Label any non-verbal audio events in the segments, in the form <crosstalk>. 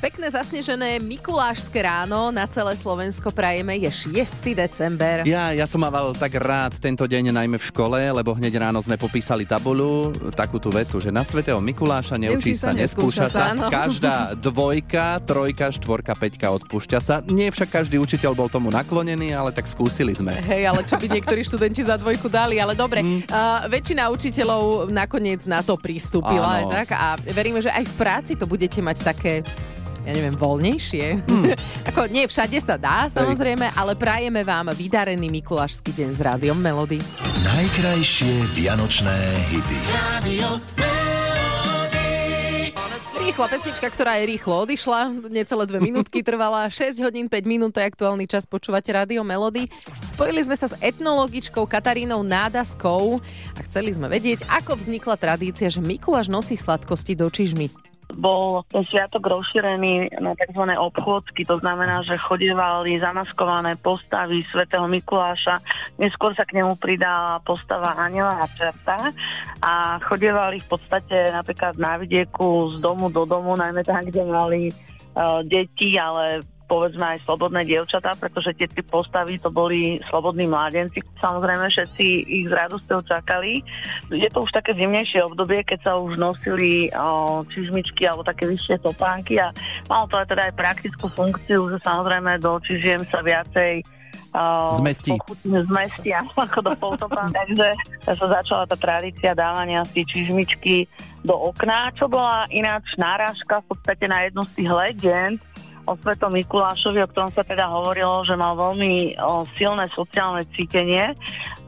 Pekné zasnežené Mikulášske ráno na celé Slovensko prajeme je 6. december. Ja, ja som mával tak rád tento deň najmä v škole, lebo hneď ráno sme popísali tabulu, takú tú vetu, že na svetého Mikuláša neučí sa, neskúša sa. áno. Každá dvojka, trojka, štvorka, peťka odpúšťa sa. Nie však každý učiteľ bol tomu naklonený, ale tak skúsili sme. Hej, ale čo by niektorí študenti za dvojku dali, ale dobre. Mm. Uh, väčšina učiteľov nakoniec na to pristúpila. Áno. Tak? A veríme, že aj v práci to budete mať také ja neviem, voľnejšie. Mm. <laughs> Ako nie všade sa dá, samozrejme, ale prajeme vám vydarený Mikulášsky deň s rádiom Melody. Najkrajšie vianočné hity. Radio Rýchla pesnička, ktorá je rýchlo odišla, necelé dve minútky <laughs> trvala, 6 hodín 5 minút, to je aktuálny čas, počúvate rádio Melody. Spojili sme sa s etnologičkou Katarínou Nádaskou a chceli sme vedieť, ako vznikla tradícia, že Mikuláš nosí sladkosti do čižmy. Bol ten sviatok rozšírený na tzv. obchôdzky, to znamená, že chodievali zamaskované postavy svätého Mikuláša, neskôr sa k nemu pridala postava Aniela a Čerta a chodievali v podstate napríklad na vidieku z domu do domu, najmä tam, kde mali uh, deti, ale povedzme aj slobodné dievčatá, pretože tie tri postavy to boli slobodní mládenci. Samozrejme všetci ich s radosťou čakali. Je to už také zimnejšie obdobie, keď sa už nosili o, čižmičky alebo také vyššie topánky a malo to aj teda aj praktickú funkciu, že samozrejme do čižiem sa viacej o, Zmestí. zmestia <laughs> ako do poltopán. <laughs> Takže sa začala tá tradícia dávania si čižmičky do okna, čo bola ináč náražka v podstate na jednu z tých legend, o Svetom Mikulášovi, o ktorom sa teda hovorilo, že mal veľmi o, silné sociálne cítenie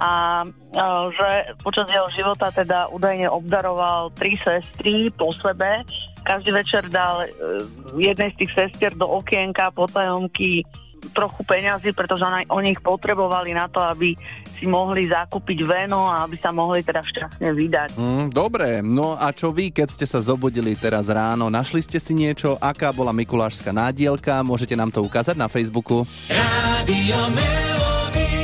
a o, že počas jeho života teda údajne obdaroval tri sestry po sebe. Každý večer dal e, jednej z tých sestier do okienka potajomky trochu peňazí, pretože oni ich potrebovali na to, aby si mohli zakúpiť veno a aby sa mohli teda šťastne vydať. Mm, dobre, no a čo vy, keď ste sa zobudili teraz ráno? Našli ste si niečo? Aká bola Mikulášska nádielka? Môžete nám to ukázať na Facebooku? Radio Melody.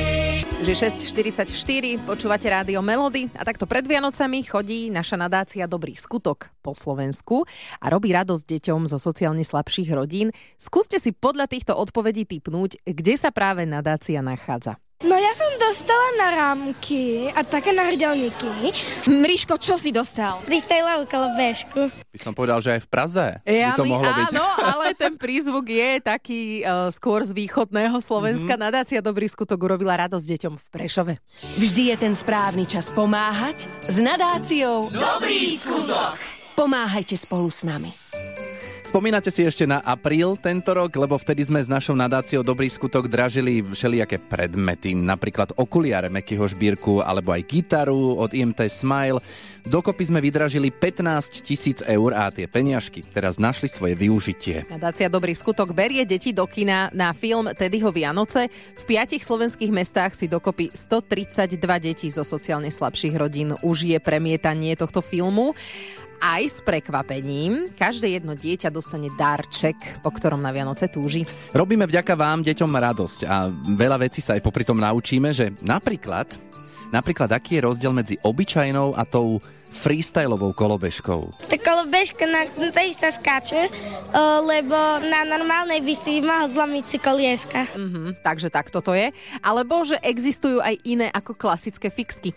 Že 6.44, počúvate rádio Melody a takto pred Vianocami chodí naša nadácia Dobrý skutok po Slovensku a robí radosť deťom zo sociálne slabších rodín. Skúste si podľa týchto odpovedí typnúť, kde sa práve nadácia nachádza. No ja som dostala na rámky a také na hrdelníky. Mriško, čo si dostal? Freestyleovú kolobežku. By som povedal, že aj v Praze Ja by to mi, mohlo byť. áno, ale <laughs> ten prízvuk je taký uh, skôr z východného Slovenska. Mm-hmm. Nadácia Dobrý skutok urobila radosť deťom v Prešove. Vždy je ten správny čas pomáhať s nadáciou Dobrý skutok. Pomáhajte spolu s nami. Spomínate si ešte na apríl tento rok, lebo vtedy sme s našou nadáciou Dobrý skutok dražili všelijaké predmety, napríklad okuliare Mekyho Žbírku alebo aj gitaru od IMT Smile. Dokopy sme vydražili 15 tisíc eur a tie peniažky teraz našli svoje využitie. Nadácia Dobrý skutok berie deti do kina na film Tedyho Vianoce. V piatich slovenských mestách si dokopy 132 detí zo sociálne slabších rodín užije premietanie tohto filmu. Aj s prekvapením. Každé jedno dieťa dostane darček, po ktorom na Vianoce túži. Robíme vďaka vám deťom radosť a veľa vecí sa aj popri tom naučíme, že napríklad, napríklad aký je rozdiel medzi obyčajnou a tou freestylovou kolobežkou. Tá kolobežka, na tej sa skáče, o, lebo na normálnej by si mal zlomiť si kolieska. Mhm, takže takto to je. Alebo že existujú aj iné ako klasické fixky.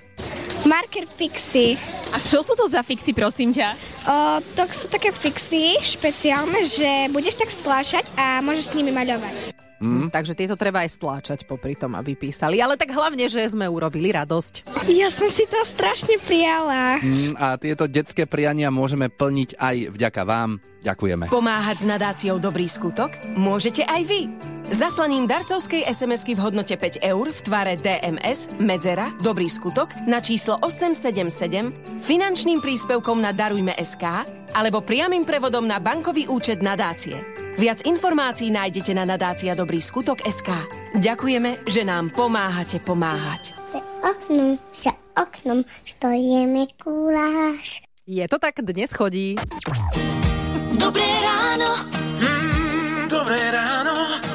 Marker fixy. A čo sú to za fixy, prosím ťa? O, to sú také fixy špeciálne, že budeš tak stláčať a môžeš s nimi maľovať. Mm. Takže tieto treba aj stláčať popri tom, aby písali. Ale tak hlavne, že sme urobili radosť. Ja som si to strašne prijala. Mm, a tieto detské priania môžeme plniť aj vďaka vám. Ďakujeme. Pomáhať s nadáciou Dobrý skutok môžete aj vy. Zaslaním darcovskej SMS-ky v hodnote 5 eur v tvare DMS, Medzera, Dobrý skutok na číslo 877, finančným príspevkom na Darujme SK alebo priamým prevodom na bankový účet nadácie. Viac informácií nájdete na nadácia Dobrý skutok SK. Ďakujeme, že nám pomáhate pomáhať. Oknom, za oknom stojí Mikuláš. Je to tak, dnes chodí. Dobré ráno. Mm, dobré ráno.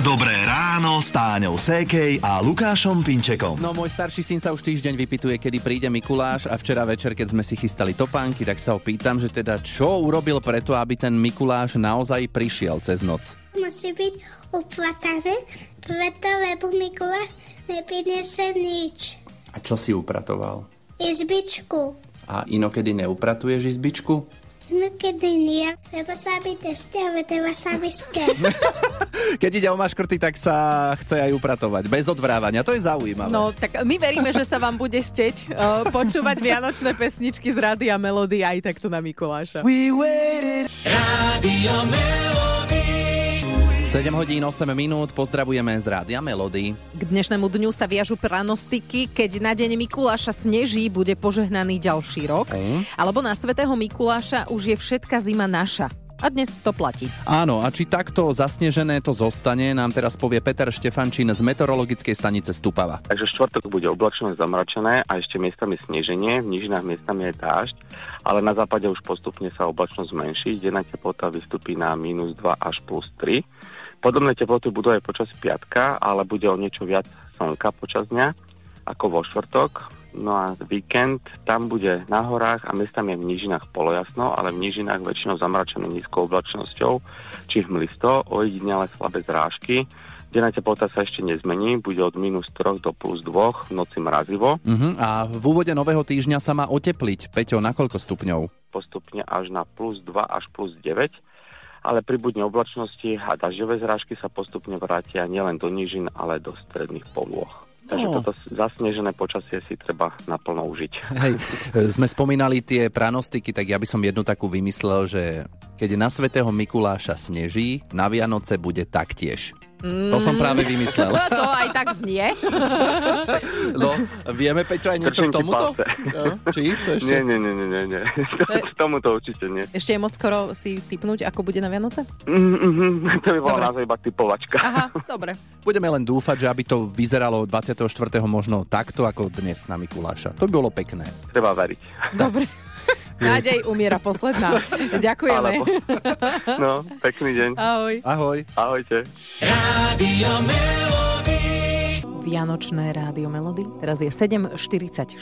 Dobré ráno s Táňou Sékej a Lukášom Pinčekom. No môj starší syn sa už týždeň vypituje, kedy príde Mikuláš a včera večer, keď sme si chystali topánky, tak sa ho pýtam, že teda čo urobil preto, aby ten Mikuláš naozaj prišiel cez noc. Musí byť uprataný, preto lebo Mikuláš nepriniesie nič. A čo si upratoval? Izbičku. A inokedy neupratuješ izbičku? No kedy nie, lebo sa byť ste, ale treba sa by ste. <laughs> Keď ide o maškrty, tak sa chce aj upratovať. Bez odvrávania, to je zaujímavé. No, tak my veríme, že sa vám bude steť uh, počúvať vianočné pesničky z rády a melódy aj takto na Mikuláša. We waited. Rádio Melody. 7 hodín 8 minút, pozdravujeme z Rádia Melody. K dnešnému dňu sa viažu pranostiky, keď na deň Mikuláša sneží, bude požehnaný ďalší rok. Mm. Alebo na svätého Mikuláša už je všetka zima naša. A dnes to platí. Áno, a či takto zasnežené to zostane, nám teraz povie Peter Štefančín z meteorologickej stanice Stupava. Takže štvrtok bude oblačné zamračené a ešte miestami sneženie, v nížinách miestami je dážď, ale na západe už postupne sa oblačnosť zmenší, denná teplota vystupí na minus 2 až plus 3. Podobné teploty budú aj počas piatka, ale bude o niečo viac slnka počas dňa ako vo štvrtok. No a víkend tam bude na horách a miestami v nížinách polojasno, ale v nížinách väčšinou zamračené nízkou oblačnosťou, či hmlisto, ojedinele slabé zrážky. Denná teplota sa ešte nezmení, bude od minus 3 do plus 2, v noci mrazivo. Uh-huh. A v úvode nového týždňa sa má otepliť. Peťo, na koľko stupňov? Postupne až na plus 2 až plus 9 ale pribudne oblačnosti a dažďové zrážky sa postupne vrátia nielen do nížin, ale do stredných polôch. Takže No. toto zasnežené počasie si treba naplno užiť. Hej, e, sme spomínali tie pranostiky, tak ja by som jednu takú vymyslel, že keď na svätého Mikuláša sneží, na Vianoce bude taktiež. To som práve vymyslel. <laughs> to aj tak znie. <laughs> No, vieme, Peťo, aj niečo k tomuto? No, Či? To ešte... Nie, nie, nie, nie, nie, nie. K <laughs> tomuto určite nie. Ešte je moc skoro si typnúť, ako bude na Vianoce? Mm, mhm, to by bola naozaj iba typovačka. Aha, dobre. Budeme len dúfať, že aby to vyzeralo 24. možno takto, ako dnes na Mikuláša. To by bolo pekné. Treba veriť. Dobre. Nádej umiera posledná. <laughs> Ďakujeme. Alebo- <laughs> No, pekný deň. Ahoj. Ahoj. Ahojte. Rádio. Vianočné rádio Melody. Teraz je 7.46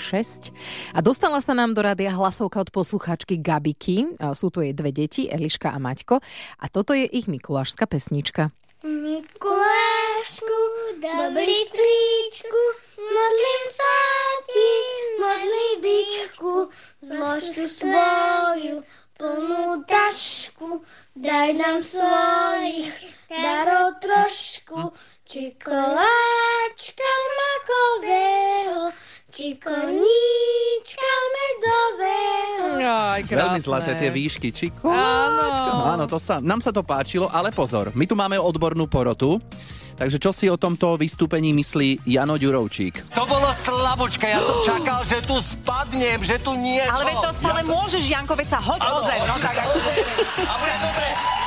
a dostala sa nám do rádia hlasovka od poslucháčky Gabiky. Sú tu jej dve deti, Eliška a Maťko. A toto je ich mikulášska pesnička. Mikulášku, dobrý stríčku, modlím sa ti, modlibičku, zlož tu svoju plnú tašku, daj nám svojich darov trošku, či koláčka makového, či koníčka medového. Aj, Veľmi zlaté tie výšky. Či Áno. Áno, to sa, nám sa to páčilo, ale pozor, my tu máme odbornú porotu. Takže čo si o tomto vystúpení myslí Jano Ďurovčík? To bolo slavočka, ja som <gasps> čakal, že tu spadnem, že tu niečo. Ale veď to stále Ja som- môžeš, Janko, veď sa hoď o zem. No, tak...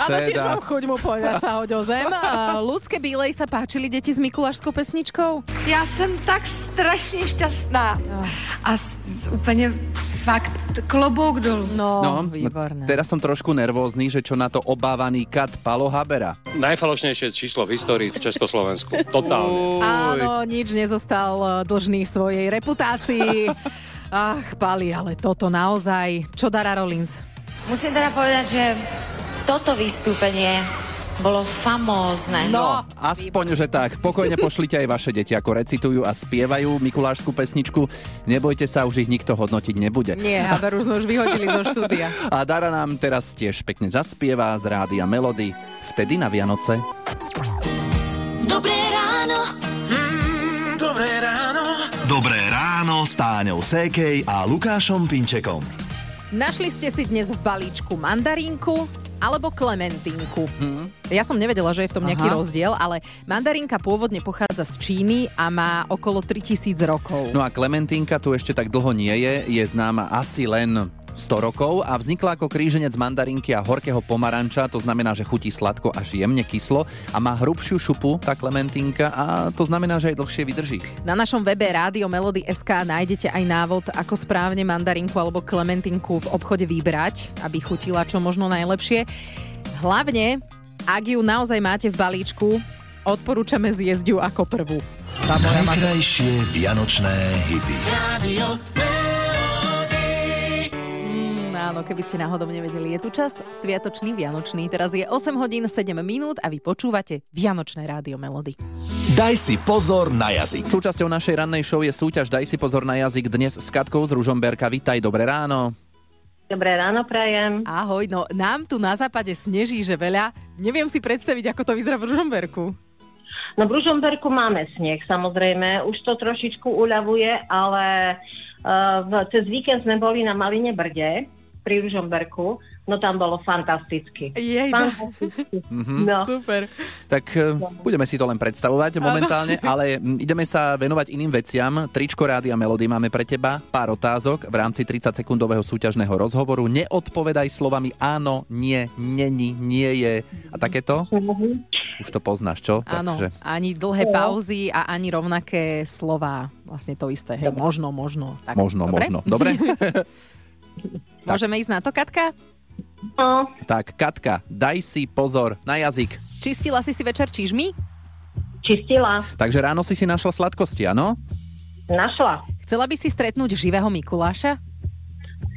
Áno, tiež mám chuť mu povedať sa hoď o zem. A ľudské bílej sa páčili deti s mikulášskou pesničkou? Já jsem tak strašně šťastná. A s, úplně fakt klobouk dolů. No, teraz som trošku nervózny, že čo na to obávaný kat Palo Habera. Najfalošnejšie číslo v histórii v Československu. Totálne. Áno, nič nezostal eh, dlžný svojej reputácii. <laughs> Ach, Pali, ale toto naozaj. Čo Dara Rollins? Musím teda povedať, že toto vystúpenie bolo famózne. No, aspoň, že tak. Pokojne <laughs> pošlite aj vaše deti, ako recitujú a spievajú mikulášskú pesničku. Nebojte sa, už ich nikto hodnotiť nebude. Nie, Haber <laughs> už sme už vyhodili zo štúdia. A Dara nám teraz tiež pekne zaspieva z rádia Melody. Vtedy na Vianoce. Dobré ráno. Mm, dobré ráno. Dobré ráno s Táňou Sékej a Lukášom Pinčekom. Našli ste si dnes v balíčku mandarinku alebo klementínku. Ja som nevedela, že je v tom nejaký Aha. rozdiel, ale mandarínka pôvodne pochádza z Číny a má okolo 3000 rokov. No a Klementínka tu ešte tak dlho nie je, je známa asi len 100 rokov a vznikla ako kríženec mandarinky a horkého pomaranča, to znamená, že chutí sladko až jemne kyslo a má hrubšiu šupu, tá klementínka a to znamená, že aj dlhšie vydrží. Na našom webe Rádio Melody SK nájdete aj návod, ako správne mandarinku alebo klementinku v obchode vybrať, aby chutila čo možno najlepšie. Hlavne, ak ju naozaj máte v balíčku, Odporúčame zjesť ju ako prvú. Najkrajšie vianočné hity. Rádio Mm, áno, keby ste náhodou nevedeli, je tu čas sviatočný, vianočný. Teraz je 8 hodín 7 minút a vy počúvate Vianočné rádio Melody. Daj si pozor na jazyk. Súčasťou našej rannej show je súťaž Daj si pozor na jazyk dnes s Katkou z Ružomberka. Vítaj, dobré ráno. Dobré ráno, prajem. Ahoj, no nám tu na západe sneží, že veľa. Neviem si predstaviť, ako to vyzerá v Ružomberku. No v Ružomberku máme sneh, samozrejme. Už to trošičku uľavuje, ale uh, cez víkend sme boli na Maline Brde pri Ružomberku. No tam bolo fantasticky. Jej, fantasticky. Mhm. No. <laughs> Super. Tak e, budeme si to len predstavovať momentálne, ale mm, ideme sa venovať iným veciam. Tričko Rádia Melody máme pre teba pár otázok v rámci 30-sekundového súťažného rozhovoru. Neodpovedaj slovami áno, nie, není, nie je a takéto. Už to poznáš, čo? Áno, Takže- ani dlhé pauzy a ani rovnaké slova. Vlastne to isté. Hej, možno, možno. Tak, Možno, dobre? možno. Dobre? <laughs> Môžeme ísť na to, Katka? No, tak, Katka, daj si pozor na jazyk. Čistila si si večer čižmy? Čistila. Takže ráno si si našla sladkosti, áno? Našla. Chcela by si stretnúť živého Mikuláša?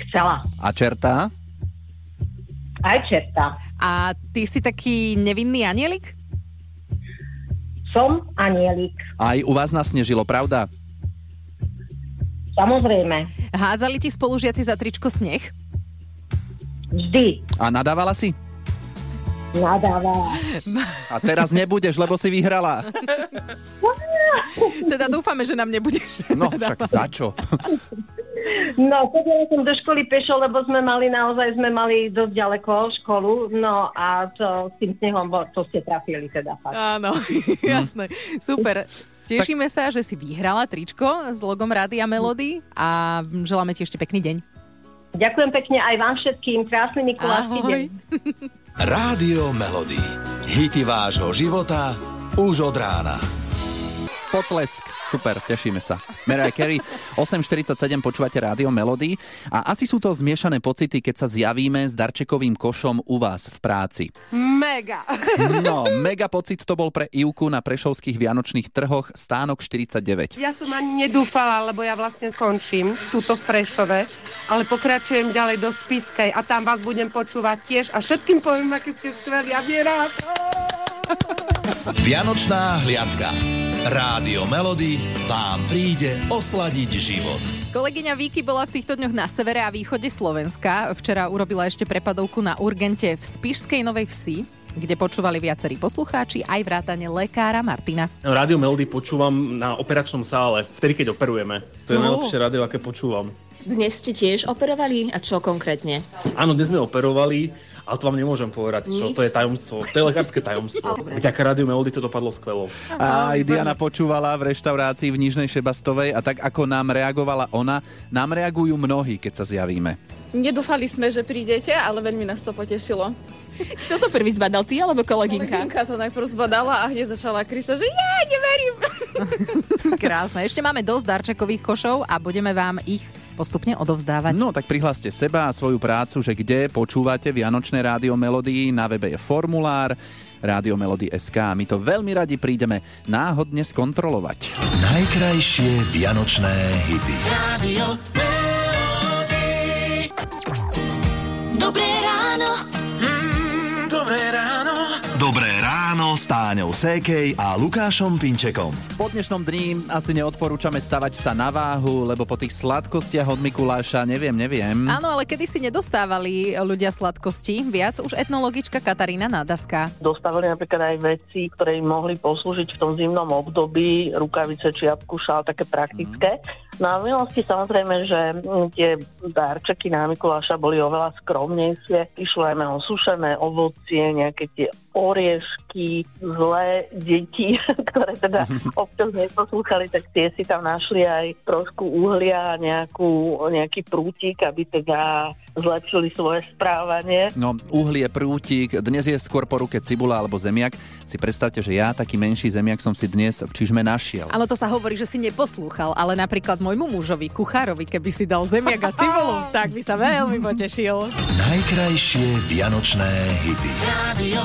Chcela. A čertá? Aj čerta. A ty si taký nevinný anielik? Som anielik. Aj u vás nasnežilo, pravda? Samozrejme. Hádzali ti spolužiaci za tričko sneh? Vždy. A nadávala si? Nadávala. A teraz nebudeš, lebo si vyhrala. <laughs> Teda dúfame, že nám nebudeš. No, však za čo? No, chodila som do školy pešo, lebo sme mali naozaj, sme mali dosť ďaleko školu, no a to s tým snehom, to ste trafili teda fakt. Áno, <laughs> jasné. Super. Tešíme sa, že si vyhrala tričko s logom Rádia Melody a želáme ti ešte pekný deň. Ďakujem pekne aj vám všetkým. Krásny Mikulášsky deň. Rádio Melody. Hity vášho života už od rána. Potlesk. Super, tešíme sa. Mariah Carey, 8.47 počúvate rádio Melody a asi sú to zmiešané pocity, keď sa zjavíme s darčekovým košom u vás v práci. Mega. <laughs> No, mega pocit to bol pre Ivku na prešovských vianočných trhoch stánok 49. Ja som ani nedúfala, lebo ja vlastne končím túto v Prešove, ale pokračujem ďalej do Spiskej a tam vás budem počúvať tiež a všetkým poviem, aký ste skvelí a vieraz. Vianočná hliadka. Rádio Melody vám príde osladiť život. Kolegyňa Víky bola v týchto dňoch na severe a východe Slovenska. Včera urobila ešte prepadovku na urgente v Spišskej Novej Vsi, kde počúvali viacerí poslucháči, aj vrátane lekára Martina. Rádio Melody počúvam na operačnom sále, vtedy keď operujeme. To je No. najlepšie rádio, aké počúvam. Dnes ste tiež operovali? A čo konkrétne? Áno, dnes sme operovali, ale to vám nemôžem povedať, čo Nič? to je tajomstvo. To je lekárske tajomstvo. Vďaka Rádiu Melody to dopadlo skvelo. A aj Diana počúvala v reštaurácii v Nižnej Šebastovej a tak ako nám reagovala ona, nám reagujú mnohí, keď sa zjavíme. Nedúfali sme, že prídete, ale veľmi nás to potešilo. Kto to prvý zbadal, ty alebo kolegynka? Kolegynka to najprv zbadala a hneď začala kričať, že ja neverím. <laughs> Krásne. Ešte máme dosť darčekových košov a budeme vám ich postupne odovzdávať. No tak prihláste seba a svoju prácu, že kde počúvate Vianočné rádio Melody, na webe je formulár Rádio Melody SK. My to veľmi radi prídeme náhodne skontrolovať. Najkrajšie vianočné hity. Rádio Dobré ráno. Mm, Dobré ráno. Dobré ráno s Táňou Sékej a Lukášom Pinčekom. Po dnešnom dni asi neodporúčame stavať sa na váhu, lebo po tých sladkostiach od Mikuláša neviem, neviem. Áno, ale kedy si nedostávali ľudia sladkosti viac? Už etnologička Katarína Nádaska. Dostávali napríklad aj veci, ktoré im mohli poslúžiť v tom zimnom období, rukavice, čiapku, šál, také praktické. No a v minulosti samozrejme, že mm, tie darčeky na Mikuláša boli oveľa skromnejšie. Išlo aj o sušené ovocie, nejaké tie oriešky, zlé deti, <laughs> ktoré teda občas neposlúchali, tak tie si tam našli aj trošku uhlia, nejakú, nejaký prútik, aby teda zlepšili svoje správanie. No, uhlie, prútik, dnes je skôr po ruke cibula alebo zemiak. Si predstavte, že ja, taký menší zemiak, som si dnes v čižme našiel. Áno, to sa hovorí, že si neposlúchal, ale napríklad môjmu mužovi, kuchárovi, keby si dal zemiak a cibulu, tak by sa veľmi potešil. Najkrajšie vianočné hity. Rádio